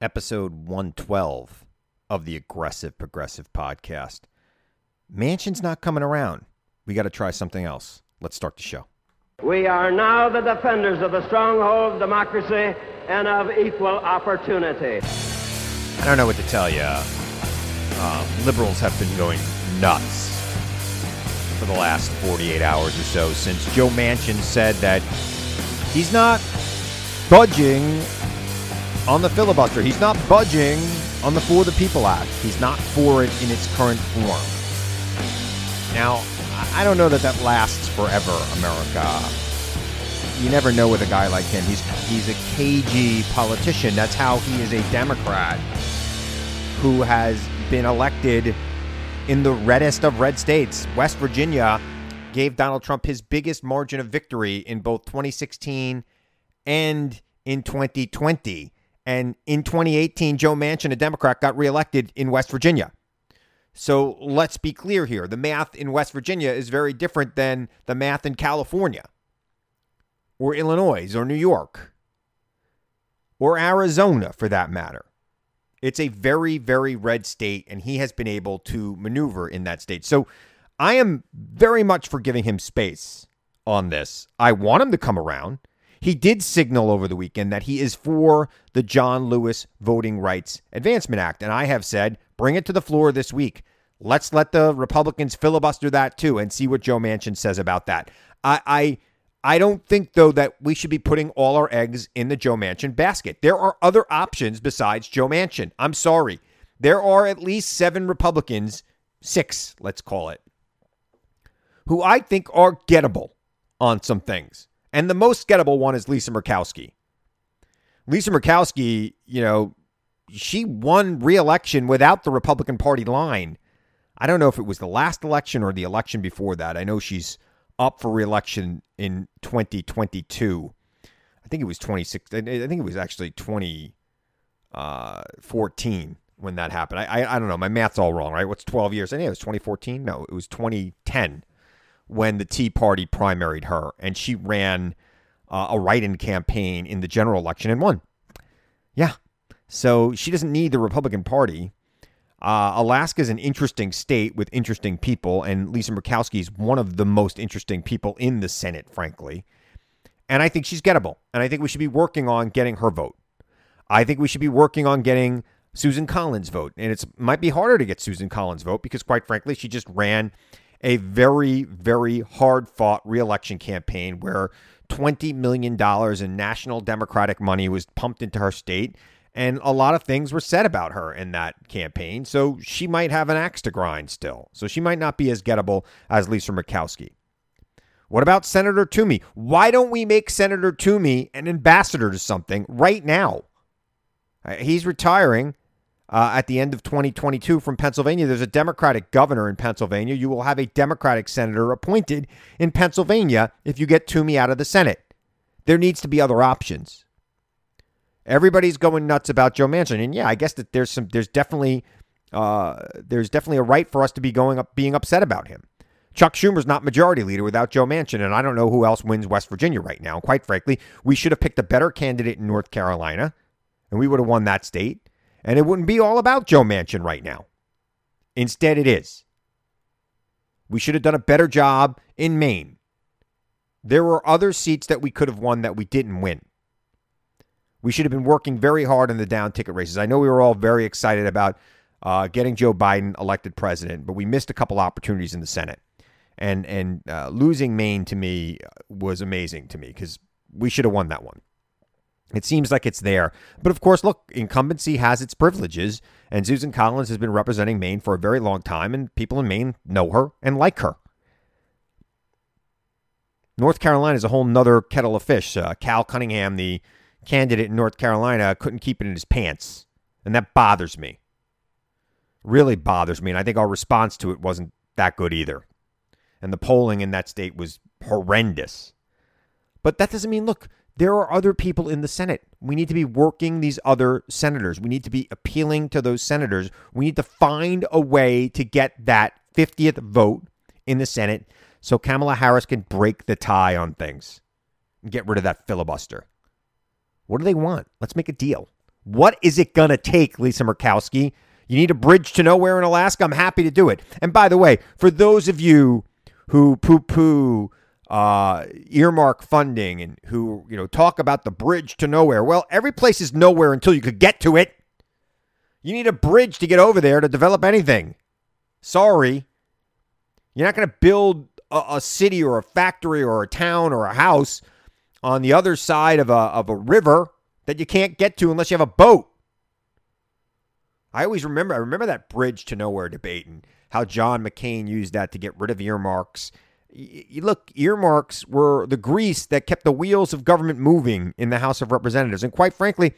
episode 112 of the Aggressive Progressive podcast. Manchin's not coming around. We got to try something else. Let's start the show. We are now the defenders of the stronghold of democracy and of equal opportunity. I don't know what to tell you. Um, liberals have been going nuts for the last 48 hours or so since Joe Manchin said that he's not budging on the filibuster. He's not budging on the For the People Act. He's not for it in its current form. Now, I don't know that that lasts forever, America. You never know with a guy like him. He's he's a cagey politician. That's how he is a Democrat who has been elected in the reddest of red states. West Virginia gave Donald Trump his biggest margin of victory in both 2016 and in 2020. And in 2018, Joe Manchin, a Democrat, got reelected in West Virginia. So let's be clear here. The math in West Virginia is very different than the math in California or Illinois or New York or Arizona for that matter. It's a very, very red state, and he has been able to maneuver in that state. So I am very much for giving him space on this. I want him to come around. He did signal over the weekend that he is for the John Lewis Voting Rights Advancement Act. And I have said, bring it to the floor this week. Let's let the Republicans filibuster that too and see what Joe Manchin says about that. I, I I don't think though that we should be putting all our eggs in the Joe Manchin basket. There are other options besides Joe Manchin. I'm sorry. There are at least seven Republicans, six, let's call it, who I think are gettable on some things. And the most gettable one is Lisa Murkowski. Lisa Murkowski, you know, she won re-election without the Republican Party line. I don't know if it was the last election or the election before that. I know she's up for re-election in 2022. I think it was 26. I think it was actually 2014 uh, when that happened. I, I, I don't know. My math's all wrong, right? What's 12 years? I think it was 2014. No, it was 2010 when the Tea Party primaried her, and she ran uh, a write-in campaign in the general election and won. Yeah, so she doesn't need the Republican Party. Uh, Alaska is an interesting state with interesting people, and Lisa Murkowski is one of the most interesting people in the Senate, frankly. And I think she's gettable, and I think we should be working on getting her vote. I think we should be working on getting Susan Collins' vote, and it might be harder to get Susan Collins' vote because, quite frankly, she just ran a very, very hard fought reelection campaign where $20 million in national Democratic money was pumped into her state. And a lot of things were said about her in that campaign. So she might have an axe to grind still. So she might not be as gettable as Lisa Murkowski. What about Senator Toomey? Why don't we make Senator Toomey an ambassador to something right now? Uh, he's retiring uh, at the end of 2022 from Pennsylvania. There's a Democratic governor in Pennsylvania. You will have a Democratic senator appointed in Pennsylvania if you get Toomey out of the Senate. There needs to be other options. Everybody's going nuts about Joe Manchin, and yeah, I guess that there's some, there's definitely, uh, there's definitely a right for us to be going up, being upset about him. Chuck Schumer's not majority leader without Joe Manchin, and I don't know who else wins West Virginia right now. Quite frankly, we should have picked a better candidate in North Carolina, and we would have won that state and it wouldn't be all about Joe Manchin right now. Instead, it is. We should have done a better job in Maine. There were other seats that we could have won that we didn't win. We should have been working very hard in the down ticket races. I know we were all very excited about uh, getting Joe Biden elected president, but we missed a couple opportunities in the Senate. And and uh, losing Maine to me was amazing to me because we should have won that one. It seems like it's there. But of course, look, incumbency has its privileges, and Susan Collins has been representing Maine for a very long time, and people in Maine know her and like her. North Carolina is a whole nother kettle of fish. Uh, Cal Cunningham, the candidate in North Carolina, couldn't keep it in his pants, and that bothers me. Really bothers me, and I think our response to it wasn't that good either. And the polling in that state was horrendous. But that doesn't mean, look, there are other people in the Senate. We need to be working these other senators. We need to be appealing to those senators. We need to find a way to get that 50th vote in the Senate so Kamala Harris can break the tie on things and get rid of that filibuster. What do they want? Let's make a deal. What is it going to take, Lisa Murkowski? You need a bridge to nowhere in Alaska? I'm happy to do it. And by the way, for those of you who poo poo uh, earmark funding and who you know talk about the bridge to nowhere, well, every place is nowhere until you could get to it. You need a bridge to get over there to develop anything. Sorry. You're not going to build a, a, city or a factory or a town or a house on the other side of a, of a river that you can't get to unless you have a boat. I always remember, I remember that bridge to nowhere debate and how John McCain used that to get rid of earmarks. Look, earmarks were the grease that kept the wheels of government moving in the House of Representatives. And quite frankly,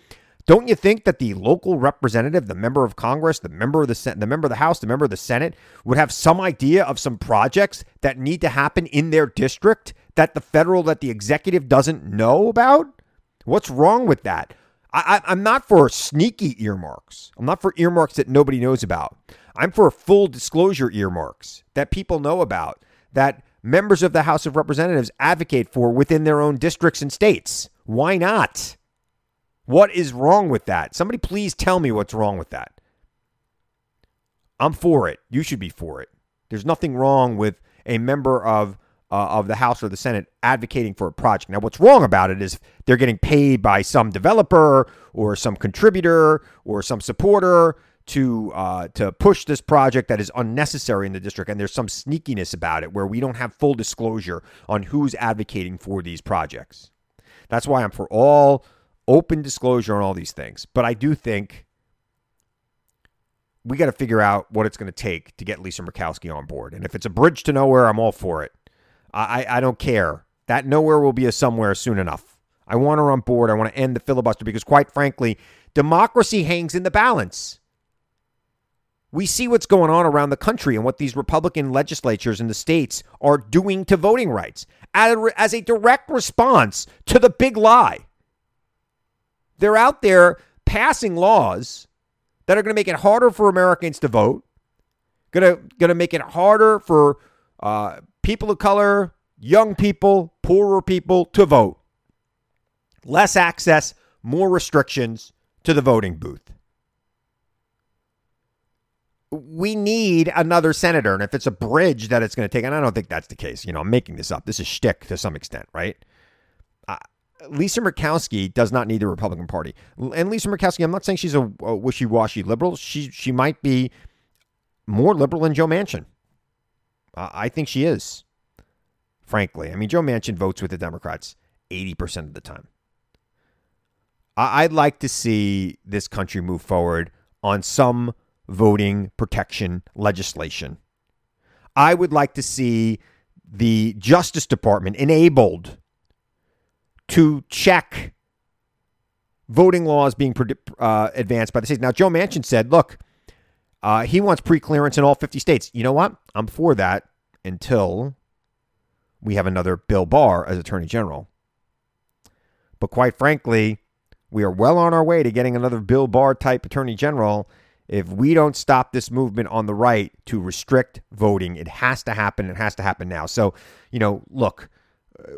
don't you think that the local representative, the member of Congress, the member of the the member of the House, the member of the Senate would have some idea of some projects that need to happen in their district that the federal, that the executive doesn't know about? What's wrong with that? I, am not for sneaky earmarks. I'm not for earmarks that nobody knows about. I'm for full disclosure earmarks that people know about, that members of the House of Representatives advocate for within their own districts and states. Why not? What is wrong with that? Somebody please tell me what's wrong with that. I'm for it. You should be for it. There's nothing wrong with a member of uh, of the House or the Senate advocating for a project. Now, what's wrong about it is they're getting paid by some developer or some contributor or some supporter to uh, to push this project that is unnecessary in the district, and there's some sneakiness about it where we don't have full disclosure on who's advocating for these projects. That's why I'm for all open disclosure on all these things. But I do think we got to figure out what it's going to take to get Lisa Murkowski on board. And if it's a bridge to nowhere, I'm all for it. I, I don't care. That nowhere will be a somewhere soon enough. I want her on board. I want to end the filibuster because, quite frankly, democracy hangs in the balance. We see what's going on around the country and what these Republican legislatures in the states are doing to voting rights as a direct response to the big lie. They're out there passing laws that are going to make it harder for Americans to vote, going to going to make it harder for uh, people of color, young people, poorer people to vote. Less access, more restrictions to the voting booth. We need another senator, and if it's a bridge that it's going to take, and I don't think that's the case. You know, I'm making this up. This is shtick to some extent, right? Lisa Murkowski does not need the Republican Party. And Lisa Murkowski, I'm not saying she's a, a wishy-washy liberal. She she might be more liberal than Joe Manchin. Uh, I think she is. Frankly, I mean Joe Manchin votes with the Democrats 80% of the time. I, I'd like to see this country move forward on some voting protection legislation. I would like to see the Justice Department enabled to check voting laws being uh, advanced by the states. Now, Joe Manchin said, look, uh, he wants pre-clearance in all 50 states. You know what? I'm for that until we have another Bill Barr as Attorney General. But quite frankly, we are well on our way to getting another Bill Barr type Attorney General. If we don't stop this movement on the right to restrict voting, it has to happen. It has to happen now. So, you know, look, uh,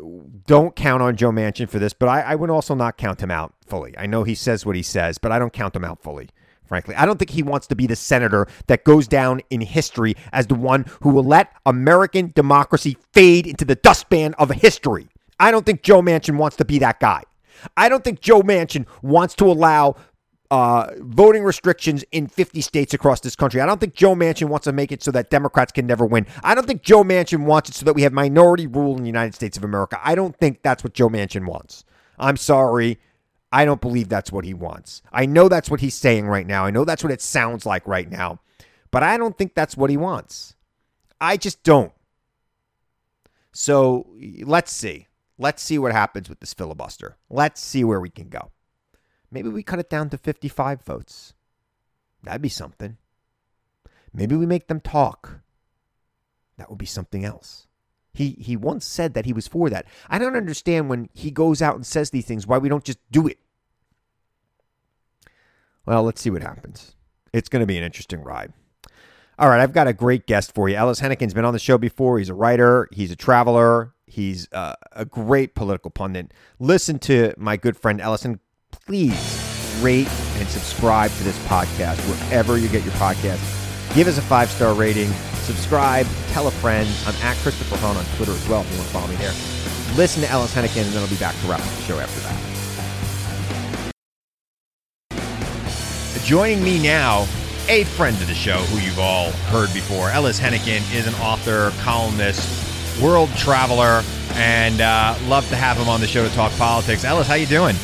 don't count on Joe Manchin for this, but I, I, would also not count him out fully. I know he says what he says, but I don't count him out fully, frankly. I don't think he wants to be the senator that goes down in history as the one who will let American democracy fade into the dustpan of history. I don't think Joe Manchin wants to be that guy. I don't think Joe Manchin wants to allow uh, voting restrictions in 50 states across this country. I don't think Joe Manchin wants to make it so that Democrats can never win. I don't think Joe Manchin wants it so that we have minority rule in the United States of America. I don't think that's what Joe Manchin wants. I'm sorry. I don't believe that's what he wants. I know that's what he's saying right now. I know that's what it sounds like right now. But I don't think that's what he wants. I just don't. So let's see. Let's see what happens with this filibuster. Let's see where we can go. Maybe we cut it down to 55 votes. That'd be something. Maybe we make them talk. That would be something else. He he once said that he was for that. I don't understand when he goes out and says these things why we don't just do it. Well, let's see what happens. It's going to be an interesting ride. All right, I've got a great guest for you. Ellis Henican's been on the show before. He's a writer, he's a traveler, he's uh, a great political pundit. Listen to my good friend Ellison please rate and subscribe to this podcast wherever you get your podcasts. Give us a five star rating, subscribe, tell a friend. I'm at Christopher Hahn on Twitter as well if you want to follow me there. Listen to Ellis Henican, and then I'll be back to wrap up the show after that. Joining me now, a friend of the show who you've all heard before. Ellis Henican is an author, columnist, world traveler, and uh, love to have him on the show to talk politics. Ellis, how you doing?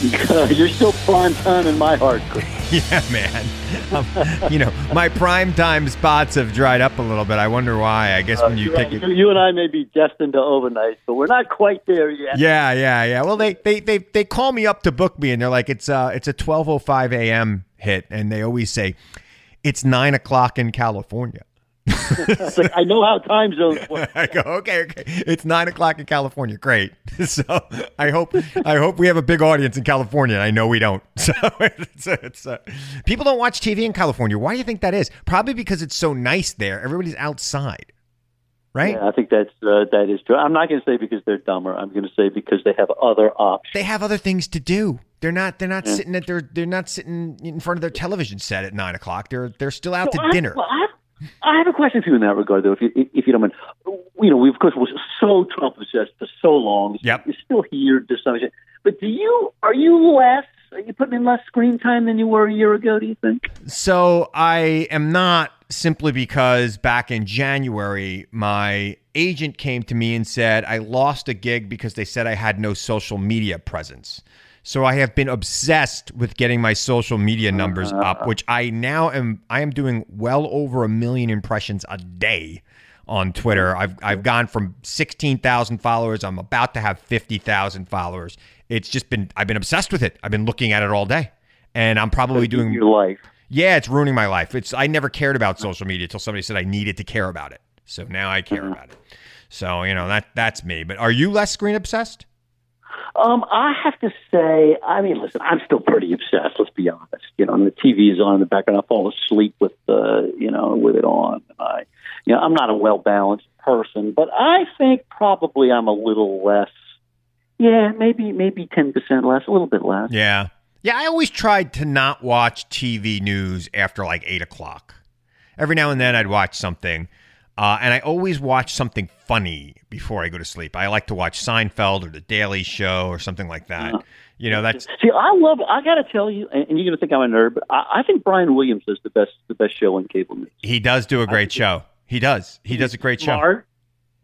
You're still prime time in my heart. Chris. yeah, man. Um, you know, my prime time spots have dried up a little bit. I wonder why. I guess when you uh, take it, you and I may be destined to overnight, but we're not quite there yet. Yeah, yeah, yeah. Well, they they they they call me up to book me, and they're like, it's uh it's a twelve oh five a.m. hit, and they always say it's nine o'clock in California. Like, I know how time zones work. I go, okay, okay. It's nine o'clock in California. Great. So I hope I hope we have a big audience in California. I know we don't. So it's, it's uh, people don't watch TV in California. Why do you think that is? Probably because it's so nice there. Everybody's outside, right? Yeah, I think that's uh, that is true. I'm not going to say because they're dumber. I'm going to say because they have other options. They have other things to do. They're not. They're not yeah. sitting at their. They're not sitting in front of their television set at nine o'clock. They're. They're still out to I, dinner. Well, I, I have a question for you in that regard, though, if you if you don't mind. You know, we of course were so Trump obsessed for so long. Yep. You're still here to some extent, but do you are you less? Are you putting in less screen time than you were a year ago? Do you think? So I am not simply because back in January, my agent came to me and said I lost a gig because they said I had no social media presence. So I have been obsessed with getting my social media numbers up, uh-huh. which I now am I am doing well over a million impressions a day on Twitter. I've I've gone from 16,000 followers, I'm about to have 50,000 followers. It's just been I've been obsessed with it. I've been looking at it all day. And I'm probably doing your life. Yeah, it's ruining my life. It's I never cared about social media until somebody said I needed to care about it. So now I care uh-huh. about it. So, you know, that that's me. But are you less screen obsessed? Um, I have to say, I mean, listen, I'm still pretty obsessed. Let's be honest. You know, and the TV is on in the background. I fall asleep with the, you know, with it on. I, you know, I'm not a well balanced person, but I think probably I'm a little less. Yeah, maybe maybe ten percent less, a little bit less. Yeah, yeah. I always tried to not watch TV news after like eight o'clock. Every now and then, I'd watch something. Uh, and I always watch something funny before I go to sleep. I like to watch Seinfeld or The Daily Show or something like that. Uh-huh. You know, that's see. I love. I got to tell you, and you're going to think I'm a nerd, but I, I, think Brian Williams is the best, the best show on cable news. He does do a great show. He does. He does a great smart.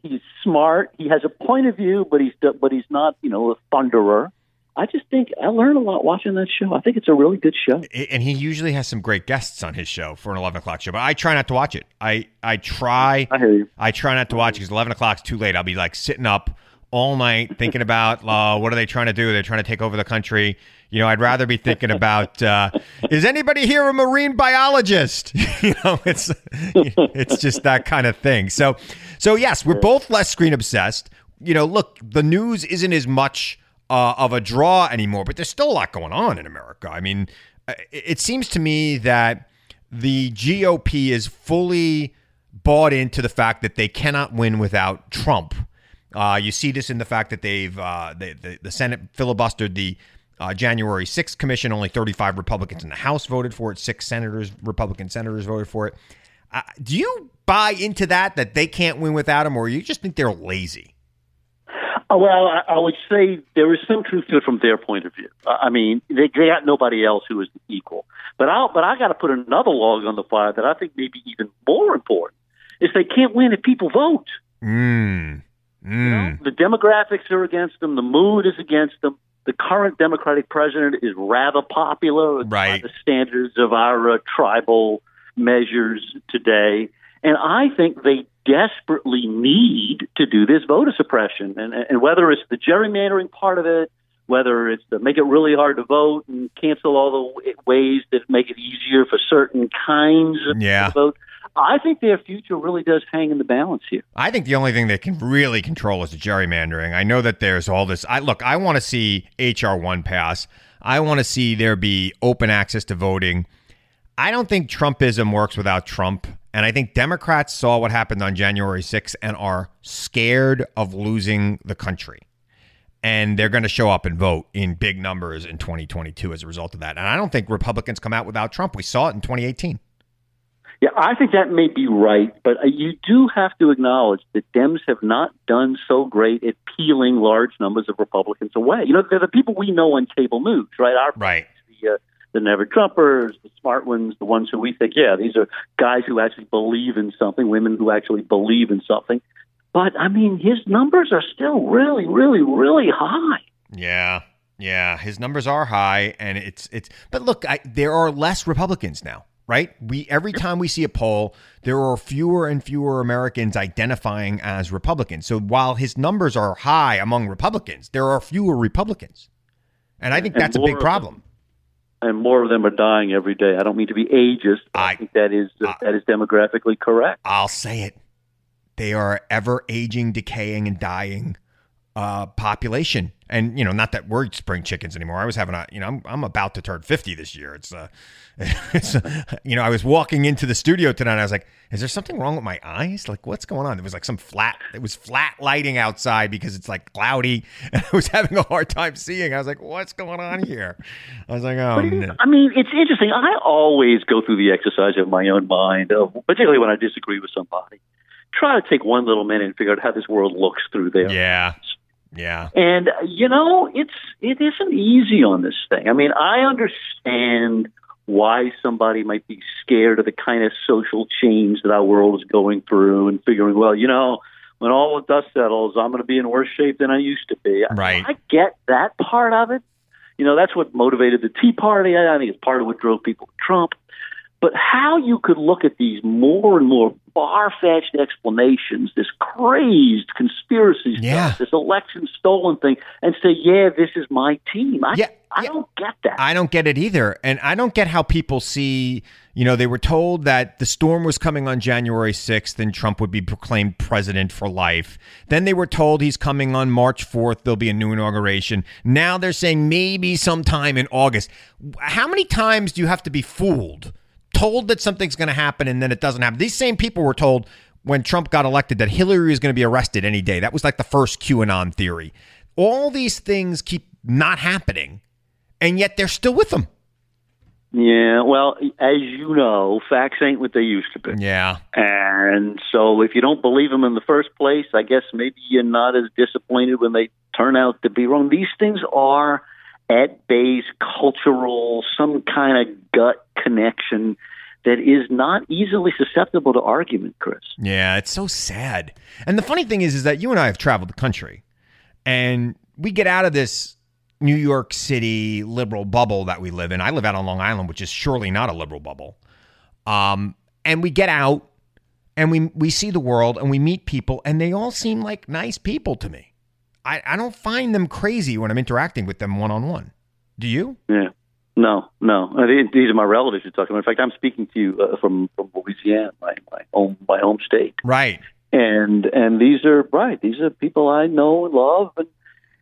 show. He's smart. He has a point of view, but he's but he's not, you know, a thunderer. I just think I learned a lot watching that show. I think it's a really good show. And he usually has some great guests on his show for an eleven o'clock show. But I try not to watch it. I I try. I hear you. I try not to watch because eleven o'clock is too late. I'll be like sitting up all night thinking about uh, what are they trying to do? They're trying to take over the country. You know, I'd rather be thinking about uh, is anybody here a marine biologist? you know, it's it's just that kind of thing. So so yes, we're both less screen obsessed. You know, look, the news isn't as much uh, of a draw anymore, but there's still a lot going on in America. I mean, uh, it seems to me that the GOP is fully bought into the fact that they cannot win without Trump. Uh, you see this in the fact that they've uh, the, the Senate filibustered the uh, January 6th commission. Only 35 Republicans in the House voted for it. Six senators, Republican senators, voted for it. Uh, do you buy into that that they can't win without him, or you just think they're lazy? Uh, well, I, I would say there is some truth to it from their point of view. I mean, they, they got nobody else who is equal. But I but I got to put another log on the fire that I think may be even more important is they can't win if people vote. Mm. Mm. You know, the demographics are against them. The mood is against them. The current Democratic president is rather popular right. by the standards of our uh, tribal measures today. And I think they desperately need to do this voter suppression. And, and whether it's the gerrymandering part of it, whether it's to make it really hard to vote and cancel all the ways that make it easier for certain kinds of yeah. vote. I think their future really does hang in the balance here. I think the only thing they can really control is the gerrymandering. I know that there's all this. I look. I want to see HR one pass. I want to see there be open access to voting. I don't think Trumpism works without Trump. And I think Democrats saw what happened on January 6th and are scared of losing the country. and they're going to show up and vote in big numbers in 2022 as a result of that. And I don't think Republicans come out without Trump. We saw it in 2018. Yeah, I think that may be right, but uh, you do have to acknowledge that Dems have not done so great at peeling large numbers of Republicans away. You know, they're the people we know on cable news, right? Our right. The, uh, the never Trumpers, the smart ones, the ones who we think, yeah, these are guys who actually believe in something, women who actually believe in something. But I mean, his numbers are still really, really, really high. Yeah, yeah, his numbers are high, and it's it's. But look, I, there are less Republicans now right? We every time we see a poll, there are fewer and fewer Americans identifying as Republicans. So while his numbers are high among Republicans, there are fewer Republicans. And I think and that's a big problem. And more of them are dying every day. I don't mean to be ageist. I, I think that is uh, that is demographically correct. I'll say it. They are ever aging, decaying, and dying uh, population. And you know, not that we're spring chickens anymore. I was having a, you know, I'm, I'm about to turn 50 this year. It's, uh, it's, uh, you know, I was walking into the studio tonight. and I was like, is there something wrong with my eyes? Like, what's going on? There was like some flat, it was flat lighting outside because it's like cloudy, and I was having a hard time seeing. I was like, what's going on here? I was like, oh. No. I mean, it's interesting. I always go through the exercise of my own mind, of, particularly when I disagree with somebody. Try to take one little minute and figure out how this world looks through there. Yeah. Yeah. And uh, you know, it's it isn't easy on this thing. I mean, I understand why somebody might be scared of the kind of social change that our world is going through and figuring, well, you know, when all the dust settles, I'm going to be in worse shape than I used to be. Right. I, I get that part of it. You know, that's what motivated the Tea Party. I think it's part of what drove people to Trump. But how you could look at these more and more far fetched explanations, this crazed conspiracy yeah. stuff, this election stolen thing, and say, yeah, this is my team. I, yeah, I yeah. don't get that. I don't get it either. And I don't get how people see, you know, they were told that the storm was coming on January 6th and Trump would be proclaimed president for life. Then they were told he's coming on March 4th. There'll be a new inauguration. Now they're saying maybe sometime in August. How many times do you have to be fooled? Told that something's going to happen and then it doesn't happen. These same people were told when Trump got elected that Hillary was going to be arrested any day. That was like the first QAnon theory. All these things keep not happening, and yet they're still with them. Yeah, well, as you know, facts ain't what they used to be. Yeah. And so if you don't believe them in the first place, I guess maybe you're not as disappointed when they turn out to be wrong. These things are at base cultural, some kind of gut connection that is not easily susceptible to argument, Chris. Yeah, it's so sad. And the funny thing is, is that you and I have traveled the country, and we get out of this New York City liberal bubble that we live in. I live out on Long Island, which is surely not a liberal bubble. Um, and we get out, and we we see the world, and we meet people, and they all seem like nice people to me. I, I don't find them crazy when I'm interacting with them one on one. Do you? Yeah. No, no. These are my relatives you're talking about. In fact, I'm speaking to you uh, from from Louisiana, my my home my home state. Right. And and these are right. These are people I know and love, and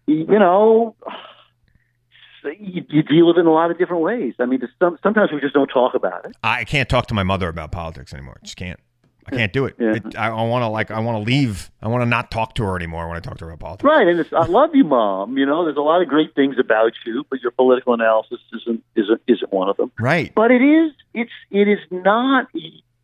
you know, you, you deal with it in a lot of different ways. I mean, some, sometimes we just don't talk about it. I can't talk to my mother about politics anymore. Just can't. I can't do it. Yeah. it I, I want to like I want to leave. I want to not talk to her anymore when I talk to her about politics. Right, and I love you, mom. You know, there's a lot of great things about you, but your political analysis isn't isn't isn't one of them. Right. But it is. It's it is not.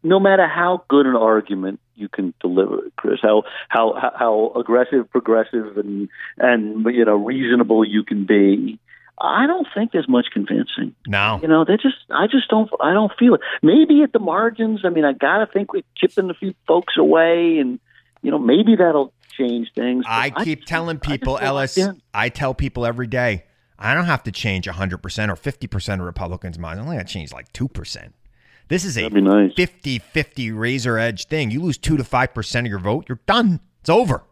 No matter how good an argument you can deliver, Chris, how how how aggressive, progressive, and and you know reasonable you can be I don't think there's much convincing. No, you know, they just I just don't I don't feel it. Maybe at the margins. I mean, I gotta think we're chipping a few folks away, and you know, maybe that'll change things. I keep I telling people, I Ellis. I tell people every day. I don't have to change 100% or 50% of Republicans' minds. I only got to change like 2%. This is a nice. 50 50 razor edge thing. You lose 2 to 5% of your vote, you're done. It's over.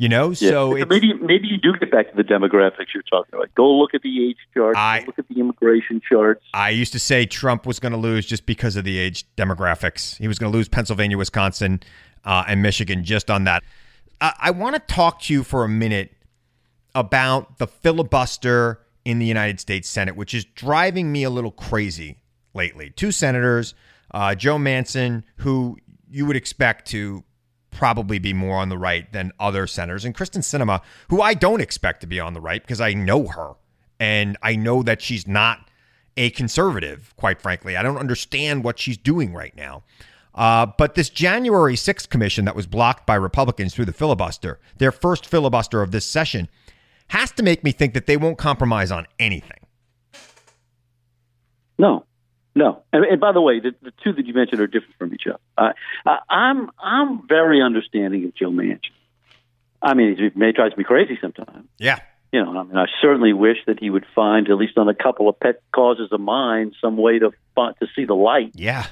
You know, yeah. so maybe maybe you do get back to the demographics you're talking about. Go look at the age charts. I, look at the immigration charts. I used to say Trump was going to lose just because of the age demographics. He was going to lose Pennsylvania, Wisconsin, uh, and Michigan just on that. I, I want to talk to you for a minute about the filibuster in the United States Senate, which is driving me a little crazy lately. Two senators, uh, Joe Manchin, who you would expect to probably be more on the right than other centers. And Kyrsten Sinema, who I don't expect to be on the right because I know her and I know that she's not a conservative, quite frankly. I don't understand what she's doing right now. Uh, but this January 6th commission that was blocked by Republicans through the filibuster, their first filibuster of this session, has to make me think that they won't compromise on anything. No, no. And, and by the way, the, the, two that you mentioned are different from each other. Uh, I'm I'm very understanding of Joe Manchin. I mean, he may drive me crazy sometimes. Yeah. You know, I mean, I certainly wish that he would find, at least on a couple of pet causes of mine, some way to to see the light. Yeah.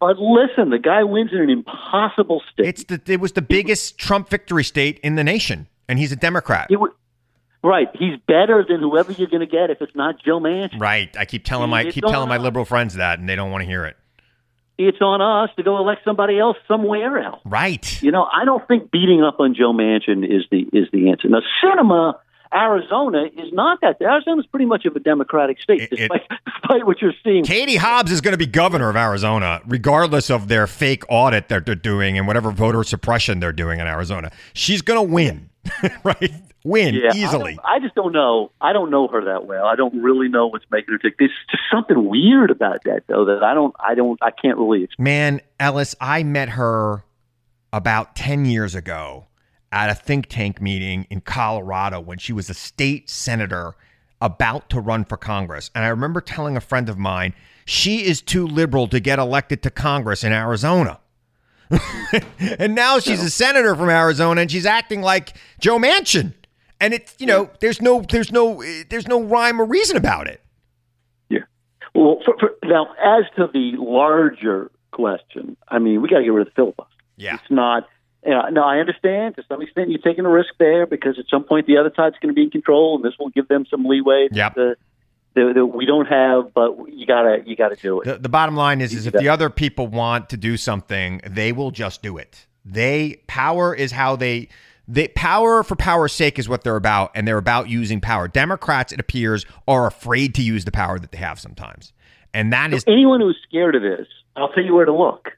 But listen, the guy wins in an impossible state. It's the it was the biggest Trump victory state in the nation, and he's a Democrat. It right, he's better than whoever you're going to get if it's not Joe Manchin. Right, I keep telling my It's keep telling my liberal friends that, and they don't want to hear it. It's on us to go elect somebody else somewhere else. Right. You know, I don't think beating up on Joe Manchin is the is the answer. Now, Sinema, Arizona is not that. Arizona is pretty much of a Democratic state, It- it- despite, despite what you're seeing. Katie Hobbs is going to be governor of Arizona, regardless of their fake audit that they're doing and whatever voter suppression they're doing in Arizona. She's going to win, right? Win Yeah, easily. don't- I, just don't know. I don't know her that well. I don't really know what's making her tick. There's just something weird about that, though. That I don't. I don't. I can't really. explain. Man, Ellis, I met her about 10 years ago at a think tank meeting in Colorado when she was a state senator about to run for Congress. And I remember telling a friend of mine, she is too liberal to get elected to Congress in Arizona. and now she's a senator from Arizona and she's acting like Joe Manchin. And it's, you know, there's no there's no there's no rhyme or reason about it. Yeah. Well, for, for, now as to the larger question, I mean, we got to get rid of the filibuster. Yeah. It's not. You know, now I understand to some extent you're taking a risk there because at some point the other side's going to be in control, and this will give them some leeway that, that, that we don't have. But you gotta you gotta do it. The, the bottom line is, is if the other people want to do something, they will just do it. They power is how they they power for power's sake is what they're about, and they're about using power. Democrats, it appears, are afraid to use the power that they have sometimes, and that is Anyone who's scared of this, I'll tell you where to look.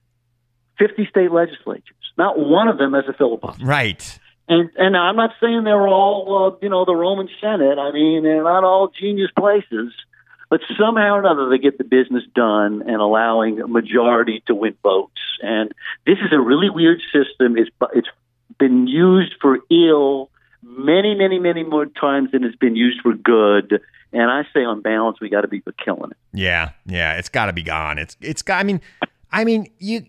Fifty state legislatures. Not one of them has a filibuster. right. And and I'm not saying they're all uh, you know the Roman Senate. I mean they're not all genius places, but somehow or another they get the business done and allowing a majority to win votes. And this is a really weird system. It's it's been used for ill many many many more times than it's been used for good. And I say on balance we got to be for killing it. Yeah, yeah, it's got to be gone. It's it's got. I mean, I mean, you,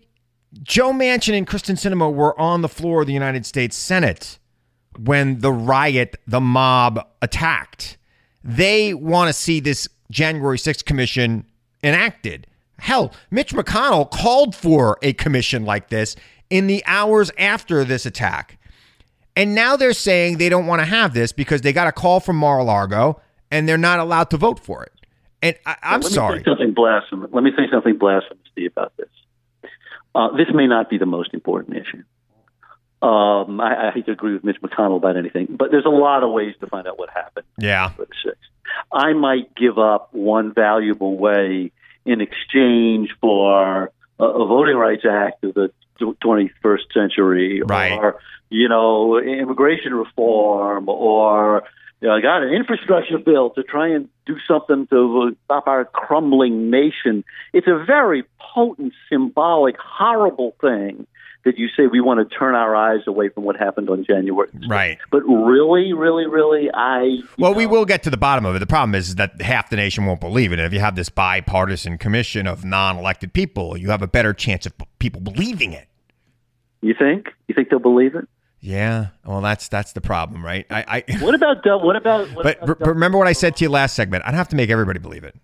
Joe Manchin and Kyrsten Sinema were on the floor of the United States Senate when the riot, the mob attacked. They want to see this January 6th commission enacted. Hell, Mitch McConnell called for a commission like this in the hours after this attack. And now they're saying they don't want to have this because they got a call from Mar-a-Lago and they're not allowed to vote for it. And I, I'm Let me sorry. say something blasphemous. Let me say something blasphemous to you about this. Uh, this may not be the most important issue. Um, I, I hate to agree with Mitch McConnell about anything, but there's a lot of ways to find out what happened. Yeah. I might give up one valuable way in exchange for a, a voting rights act of the 21st century, Right. or you know, immigration reform, or you know, I got an infrastructure bill to try and do something to stop our crumbling nation. It's a very potent, symbolic, horrible thing that you say we want to turn our eyes away from what happened on January. Right. But really, really, really, I. Well, we will get to the bottom of it. The problem is that half the nation won't believe it. And if you have this bipartisan commission of non-elected people, you have a better chance of people believing it. You think? You think they'll believe it? Yeah. Well, that's that's the problem, right? I, I What about what about? What but about re- remember what I said to you last segment. I don't have to make everybody believe it.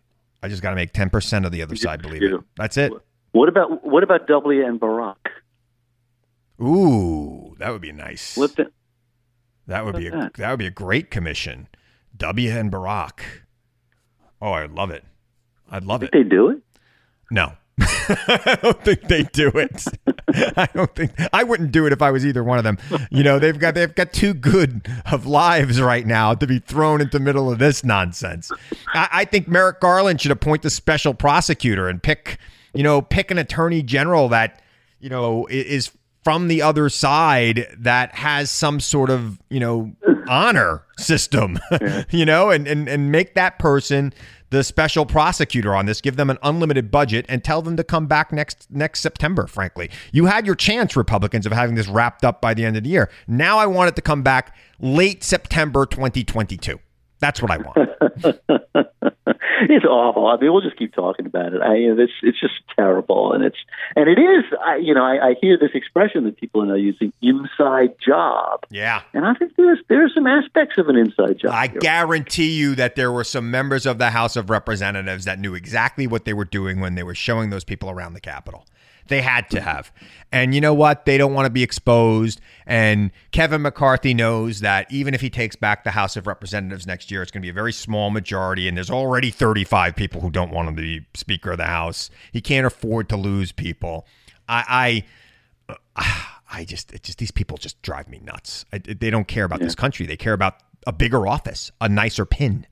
I just got to make ten percent of the other side believe it. That's it. What about what about W and Barack? Ooh, that would be nice. That would be a, that? that would be a great commission. W and Barack. Oh, I'd love it. I'd love it. they do it? No. I don't think they do it. I don't think I wouldn't do it if I was either one of them. You know, they've got they've got too good of lives right now to be thrown into the middle of this nonsense. I, I think Merrick Garland should appoint the special prosecutor and pick, you know, pick an attorney general that, you know, is from the other side that has some sort of you know honor system you know and, and and make that person the special prosecutor on this give them an unlimited budget and tell them to come back next next september frankly. You had your chance republicans of having this wrapped up by the end of the year. Now i want it to come back late september 2022 that's what i want it's awful. I mean, we'll just keep talking about it. I, you know, it's it's just terrible, and it's and it is. I, you know, I, I hear this expression that people are now using, "inside job." Yeah, and I think there's there's some aspects of an inside job. I here. guarantee you that there were some members of the House of Representatives that knew exactly what they were doing when they were showing those people around the Capitol. They had to have. And you know what? They don't want to be exposed. And Kevin McCarthy knows that even if he takes back the House of Representatives next year, it's going to be a very small majority. And there's already 35 people who don't want him to be Speaker of the House. He can't afford to lose people. I, I, I just, it just these people just drive me nuts. I, they don't care about yeah. this country. They care about a bigger office, a nicer pin.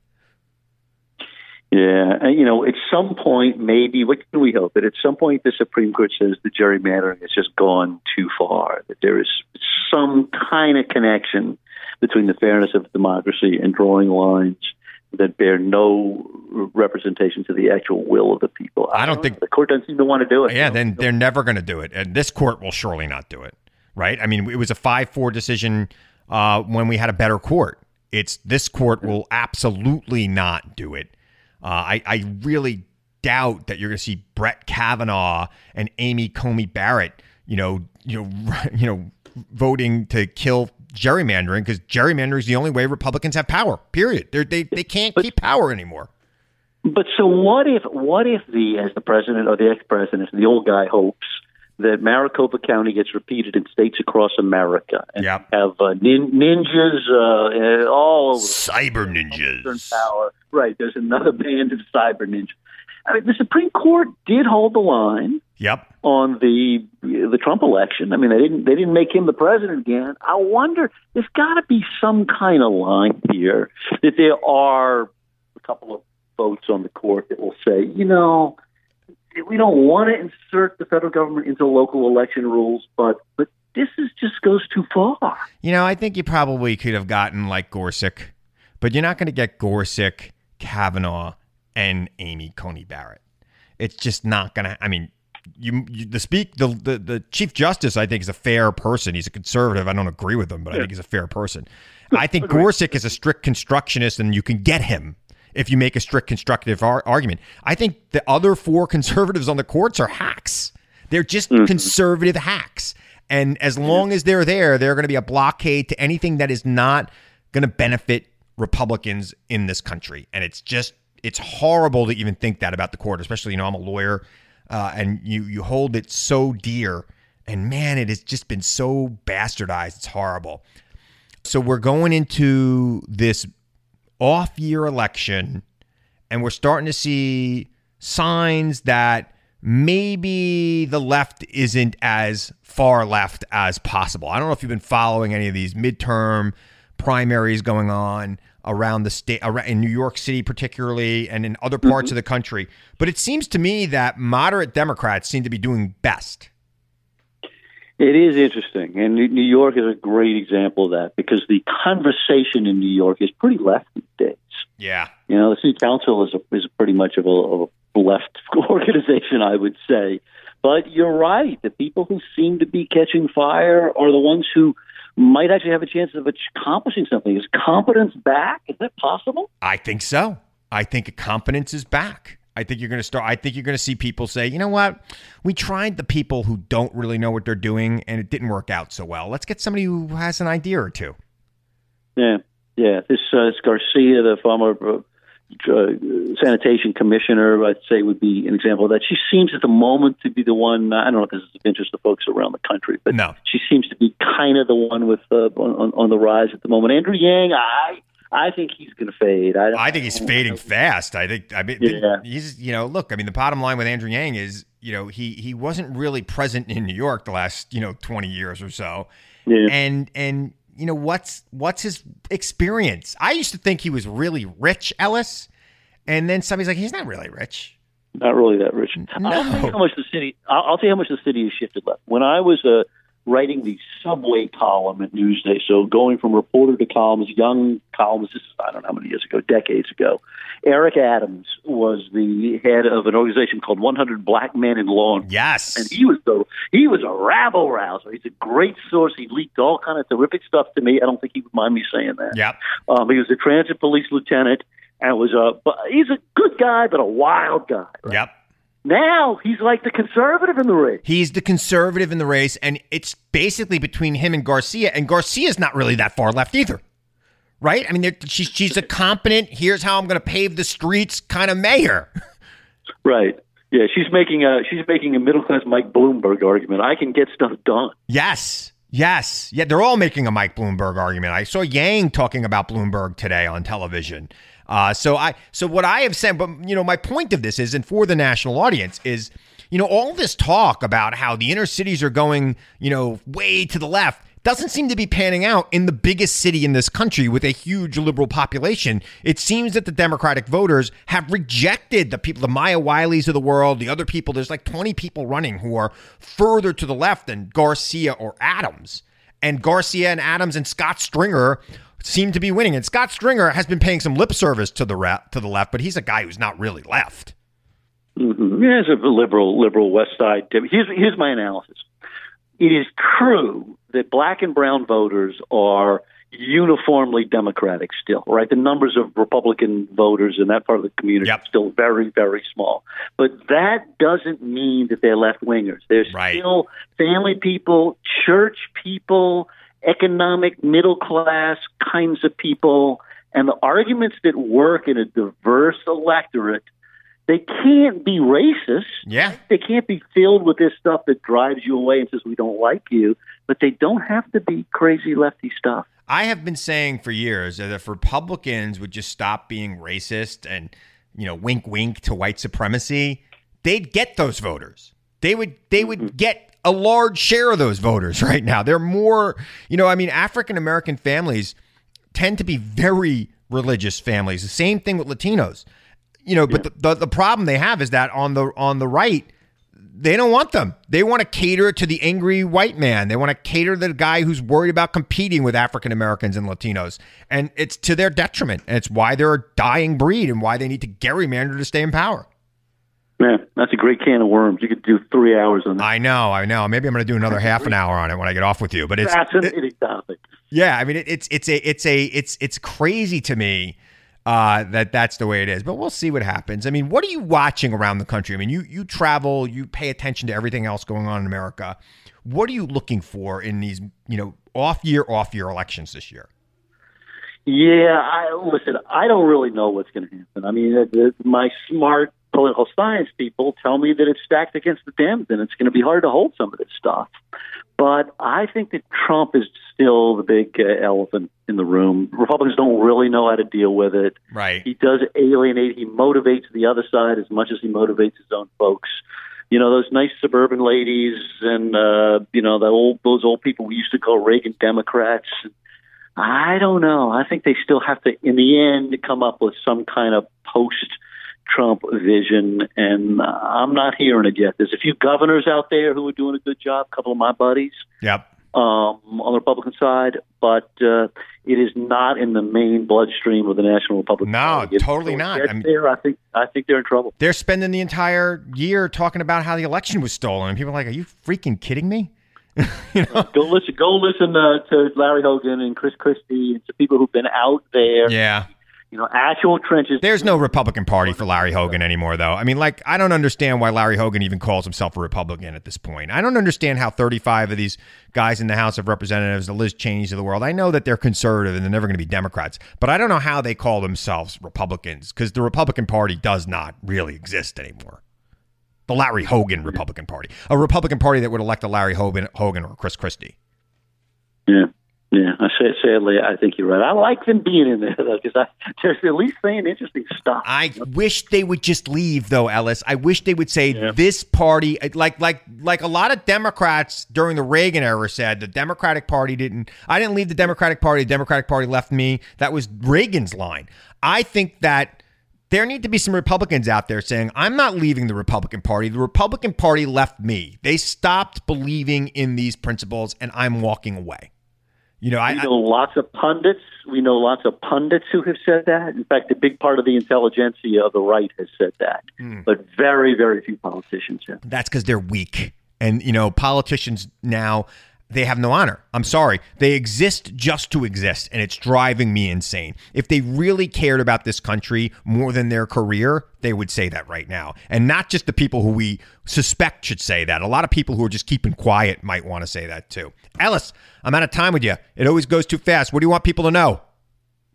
Yeah, and you know, at some point, maybe what can we hope that at some point the Supreme Court says the gerrymandering has just gone too far. That there is some kind of connection between the fairness of democracy and drawing lines that bear no representation to the actual will of the people. I, I don't, don't think know. the court doesn't seem to want to do it. Yeah, then they're never going to do it, and this court will surely not do it. Right? I mean, it was a five-four decision uh, when we had a better court. It's this court will absolutely not do it. Uh, I, I really doubt that you're going to see Brett Kavanaugh and Amy Coney Barrett, you know, you know, you know, voting to kill gerrymandering because gerrymandering is the only way Republicans have power. Period. They're, they they can't but, keep power anymore. But so what if what if the as the president or the ex president, the old guy hopes that Maricopa County gets repeated in states across America and yep. have uh, nin- ninjas uh, all over cyber ninjas power. Right, there's another band of cyber ninjas. I mean, the Supreme Court did hold the line. Yep. On the the Trump election, I mean, they didn't they didn't make him the president again. I wonder there's got to be some kind of line here that there are a couple of votes on the court that will say, you know, we don't want to insert the federal government into local election rules, but but this is just goes too far. You know, I think you probably could have gotten like Gorsuch, but you're not going to get Gorsuch, Kavanaugh, and Amy Coney Barrett. It's just not going to. I mean, you, you, the speak the, the the chief justice I think is a fair person. He's a conservative. I don't agree with him, but yeah. I think he's a fair person. I think Gorsuch is a strict constructionist, and you can get him if you make a strict constructive ar- argument. I think the other four conservatives on the courts are hacks. They're just mm-hmm. conservative hacks. And as long as they're there, they're going to be a blockade to anything that is not going to benefit Republicans in this country. And it's just, it's horrible to even think that about the court, especially, you know, I'm a lawyer uh, and you, you hold it so dear. And man, it has just been so bastardized. It's horrible. So we're going into this off year election, and we're starting to see signs that maybe the left isn't as far left as possible. I don't know if you've been following any of these midterm primaries going on around the state in New York City particularly and in other parts mm-hmm. of the country but it seems to me that moderate democrats seem to be doing best it is interesting, and New York is a great example of that because the conversation in New York is pretty left these days. Yeah, you know, the city council is a, is pretty much of a, of a left organization, I would say. But you're right; the people who seem to be catching fire are the ones who might actually have a chance of accomplishing something. Is competence back? Is that possible? I think so. I think competence is back. I think you're going to start. I think you're going to see people say, you know what, we tried the people who don't really know what they're doing, and it didn't work out so well. Let's get somebody who has an idea or two. Yeah, yeah. This, uh, this Garcia, the former uh, uh, sanitation commissioner, I'd say would be an example of that. She seems at the moment to be the one. I don't know if this is of interest to folks around the country, but no. she seems to be kind of the one with uh, on, on the rise at the moment. Andrew Yang, I I think he's going to fade. I, I think he's fading fast. I think. I mean, yeah. he's you know, look. I mean, the bottom line with Andrew Yang is you know he he wasn't really present in New York the last you know twenty years or so, yeah. and and you know what's what's his experience? I used to think he was really rich, Ellis, and then somebody's like, he's not really rich. Not really that rich. No. I'll tell you how much the city. I'll, I'll tell you how much the city has shifted left. When I was a writing the subway column at Newsday. So going from reporter to columns, young columns. This is I don't know how many years ago, decades ago. Eric Adams was the head of an organization called 100 Black Men in Law. Yes, and he was the he was a rabble rouser. He's a great source. He leaked all kind of terrific stuff to me. I don't think he would mind me saying that. Yep. Um, he was a transit police lieutenant and was a but he's a good guy but a wild guy. Right? Yep. Now he's like the conservative in the race. He's the conservative in the race, and it's basically between him and Garcia. And Garcia's not really that far left either, right? I mean, she's she's a competent. Here's how I'm going to pave the streets kind of mayor. Right. Yeah, she's making a she's making a middle class Mike Bloomberg argument. I can get stuff done. Yes. Yes. Yeah, they're all making a Mike Bloomberg argument. I saw Yang talking about Bloomberg today on television. Uh, so I so what I have said, but you know, my point of this is, and for the national audience, is you know all this talk about how the inner cities are going, you know, way to the left doesn't seem to be panning out in the biggest city in this country with a huge liberal population. It seems that the Democratic voters have rejected the people, the Maya Wileys of the world, the other people. There's like 20 people running who are further to the left than Garcia or Adams. And Garcia and Adams and Scott Stringer seem to be winning. And Scott Stringer has been paying some lip service to the re- to the left, but he's a guy who's not really left. Mm-hmm. He's a liberal, liberal West Side. Here's here's my analysis. It is true that black and brown voters are uniformly Democratic still, right? The numbers of Republican voters in that part of the community yep. are still very, very small. But that doesn't mean that they're left wingers. They're right. still family people, church people, economic middle class kinds of people. And the arguments that work in a diverse electorate, they can't be racist. Yeah. They can't be filled with this stuff that drives you away and says, we don't like you. But they don't have to be crazy lefty stuff. I have been saying for years that if Republicans would just stop being racist and, you know, wink wink to white supremacy, they'd get those voters. They would they would mm-hmm. get a large share of those voters right now. They're more, you know, I mean, African American families tend to be very religious families. The same thing with Latinos. You know, but yeah. the, the, the problem they have is that on the on the right, they don't want them. They want to cater to the angry white man. They want to cater to the guy who's worried about competing with African Americans and Latinos. And it's to their detriment. And it's why they're a dying breed and why they need to gerrymander to stay in power. Man, that's a great can of worms. You could do three hours on that. I know, I know. Maybe I'm going to do another half an hour on it when I get off with you. But it's fascinating it, topic. Yeah, I mean, it, it's it's a it's a it's it's crazy to me uh, that that's the way it is. But we'll see what happens. I mean, what are you watching around the country? I mean, you you travel, you pay attention to everything else going on in America. What are you looking for in these you know off year off year elections this year? Yeah, I listen. I don't really know what's going to happen. I mean, the, my smart political science people tell me that it's stacked against the Dems and it's going to be hard to hold some of this stuff. But I think that Trump is still the big uh, elephant in the room. Republicans don't really know how to deal with it. Right. He does alienate. He motivates the other side as much as he motivates his own folks. You know those nice suburban ladies and uh, you know the old those old people we used to call Reagan Democrats. I don't know. I think they still have to, in the end, come up with some kind of post Trump vision, and I'm not hearing it yet. There's a few governors out there who are doing a good job. A couple of my buddies. Yep. Um, on the Republican side, but uh, it is not in the main bloodstream of the National Republican no, Party. No, totally not. I mean, there, I think I think they're in trouble. They're spending the entire year talking about how the election was stolen, and people are like, "Are you freaking kidding me?" you know? Go listen. Go listen uh, to Larry Hogan and Chris Christie and to people who've been out there. Yeah you know, actual trenches. There's no Republican Party for Larry Hogan anymore, though. I mean, like, I don't understand why Larry Hogan even calls himself a Republican at this point. I don't understand how 35 of these guys in the House of Representatives, the Liz Cheneys of the world, I know that they're conservative and they're never going to be Democrats, but I don't know how they call themselves Republicans because the Republican Party does not really exist anymore. The Larry Hogan Republican Party, a Republican Party that would elect a Larry Hogan, Hogan or Chris Christie. Yeah. Yeah, I say, sadly, I think you're right. I like them being in there though, because they're at least saying interesting stuff. I wish they would just leave, though, Ellis. I wish they would say yeah. this party, uh, like like like a lot of Democrats during the Reagan era said, the Democratic Party didn't. I didn't leave the Democratic Party. The Democratic Party left me. That was Reagan's line. I think that there need to be some Republicans out there saying, I'm not leaving the Republican Party. The Republican Party left me. They stopped believing in these principles, and I'm walking away. You know, I, we know lots of pundits. We know lots of pundits who have said that. In fact, a big part of the intelligentsia of the right has said that, mm. but very, very few politicians have. That's because they're weak. And, you know, politicians now they have no honor. I'm sorry. They exist just to exist, and it's driving me insane. If they really cared about this country more than their career, they would say that right now. And not just the people who we suspect should say that. A lot of people who are just keeping quiet might want to say that too. Ellis, I'm out of time with you. It always goes too fast. What do you want people to know?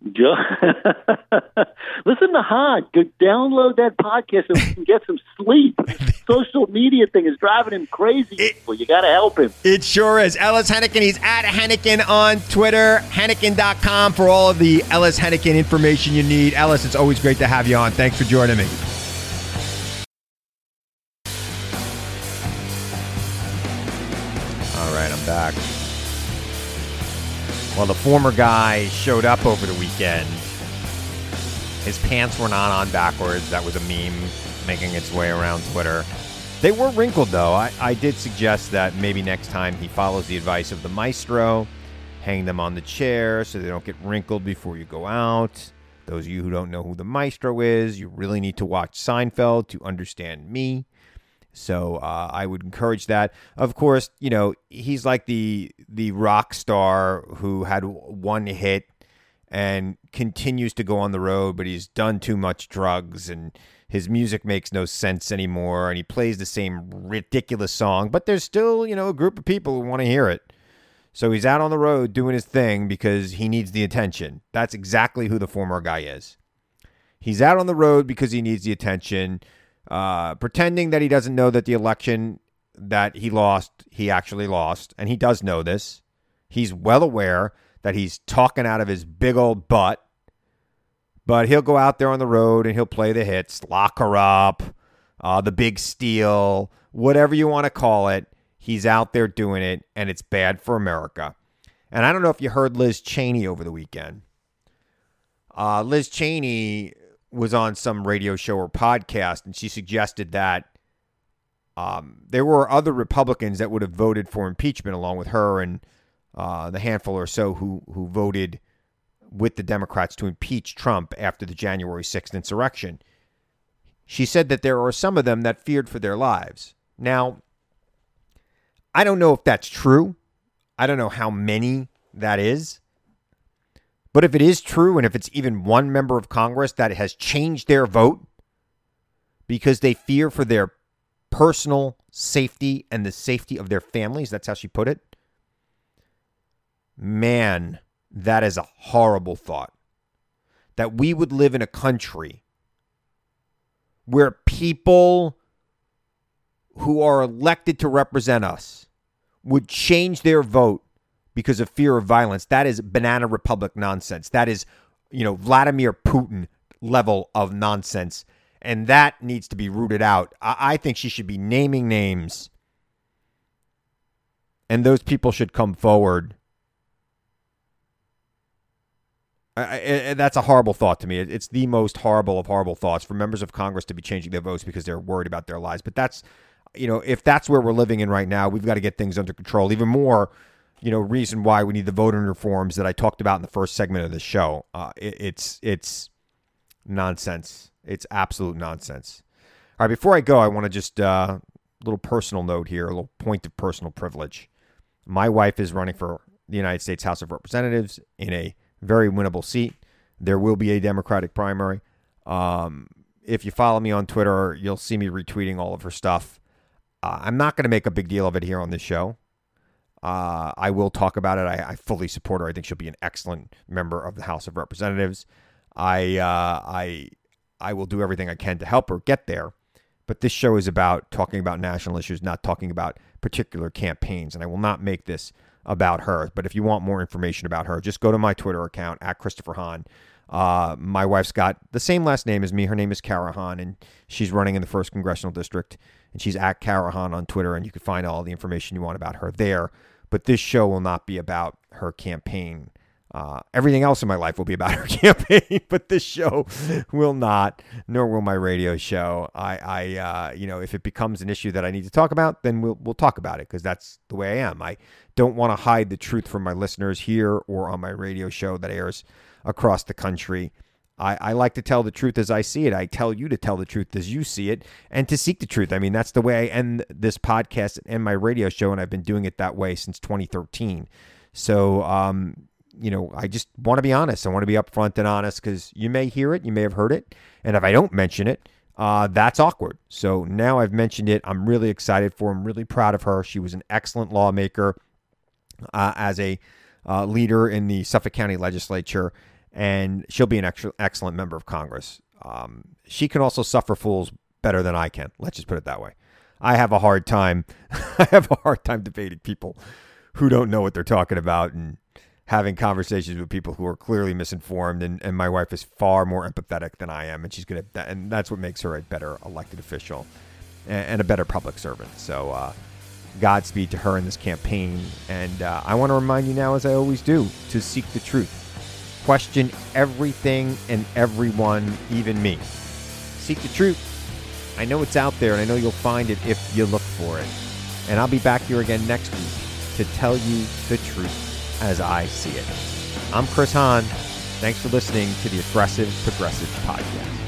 Listen to Hahn. Go download that podcast and we can get some sleep. Social media thing is driving him crazy. It, well, you got to help him. It sure is. Ellis Henican. He's at Henican on Twitter. Henican.com for all of the Ellis Henican information you need. Ellis, it's always great to have you on. Thanks for joining me. All right, I'm back. Well, the former guy showed up over the weekend. His pants were not on backwards. That was a meme making its way around Twitter. They were wrinkled, though. I, I did suggest that maybe next time he follows the advice of the maestro, hang them on the chair so they don't get wrinkled before you go out. Those of you who don't know who the maestro is, you really need to watch Seinfeld to understand me. So uh, I would encourage that. Of course, you know he's like the the rock star who had one hit and continues to go on the road, but he's done too much drugs and his music makes no sense anymore, and he plays the same ridiculous song. But there's still you know a group of people who want to hear it. So he's out on the road doing his thing because he needs the attention. That's exactly who the former guy is. He's out on the road because he needs the attention uh, pretending that he doesn't know that the election that he lost, he actually lost. And he does know this. He's well aware that he's talking out of his big old butt. But he'll go out there on the road and he'll play the hits, lock her up, uh, the big steal, whatever you want to call it. He's out there doing it, and it's bad for America. And I don't know if you heard Liz Cheney over the weekend. Uh, Liz Cheney was on some radio show or podcast, and she suggested that um, there were other Republicans that would have voted for impeachment along with her and uh, the handful or so who who voted with the Democrats to impeach Trump after the January 6th insurrection. She said that there are some of them that feared for their lives. Now, I don't know if that's true. I don't know how many that is. But if it is true, and if it's even one member of Congress that has changed their vote because they fear for their personal safety and the safety of their families, that's how she put it. Man, that is a horrible thought. That we would live in a country where people who are elected to represent us would change their vote because of fear of violence. That is banana republic nonsense. That is, you know, Vladimir Putin level of nonsense. And that needs to be rooted out. I, I think she should be naming names. And those people should come forward. I, I, that's a horrible thought to me. It's the most horrible of horrible thoughts for members of Congress to be changing their votes because they're worried about their lives. But that's, you know, if that's where we're living in right now, we've got to get things under control. Even more you know reason why we need the voting reforms that I talked about in the first segment of the show. Uh, it, it's it's nonsense. It's absolute nonsense. All right, before I go, I want to just a uh, little personal note here, a little point of personal privilege. My wife is running for the United States House of Representatives in a very winnable seat. There will be a Democratic primary. Um, if you follow me on Twitter, you'll see me retweeting all of her stuff. Uh, I'm not going to make a big deal of it here on this show. Uh, I will talk about it. I, I, fully support her. I think she'll be an excellent member of the House of Representatives. I uh, I I will do everything I can to help her get there. But this show is about talking about national issues, not talking about particular campaigns. And I will not make this about her. But if you want more information about her, just go to my Twitter account at Christopher Hahn. Uh, my wife's got the same last name as me. Her name is Kara Hahn, and she's running in the first congressional district. And she's at Kara Hahn on Twitter, and you can find all the information you want about her there. But this show will not be about her campaign Uh, everything else in my life will be about her campaign, but this show will not, nor will my radio show. I, I, uh, you know, if it becomes an issue that I need to talk about, then we'll we'll talk about it because that's the way I am. I don't want to hide the truth from my listeners here or on my radio show that airs across the country. I, I like to tell the truth as I see it. I tell you to tell the truth as you see it and to seek the truth. I mean, that's the way I end this podcast and my radio show, and I've been doing it that way since 2013. So, um, you know, I just want to be honest. I want to be upfront and honest because you may hear it, you may have heard it, and if I don't mention it, uh, that's awkward. So now I've mentioned it. I'm really excited for. I'm really proud of her. She was an excellent lawmaker uh, as a uh, leader in the Suffolk County Legislature, and she'll be an ex- excellent member of Congress. Um, she can also suffer fools better than I can. Let's just put it that way. I have a hard time. I have a hard time debating people who don't know what they're talking about and having conversations with people who are clearly misinformed and, and my wife is far more empathetic than I am and she's gonna and that's what makes her a better elected official and, and a better public servant so uh, Godspeed to her in this campaign and uh, I want to remind you now as I always do to seek the truth question everything and everyone even me seek the truth I know it's out there and I know you'll find it if you look for it and I'll be back here again next week to tell you the truth as I see it. I'm Chris Hahn. Thanks for listening to the Aggressive Progressive Podcast.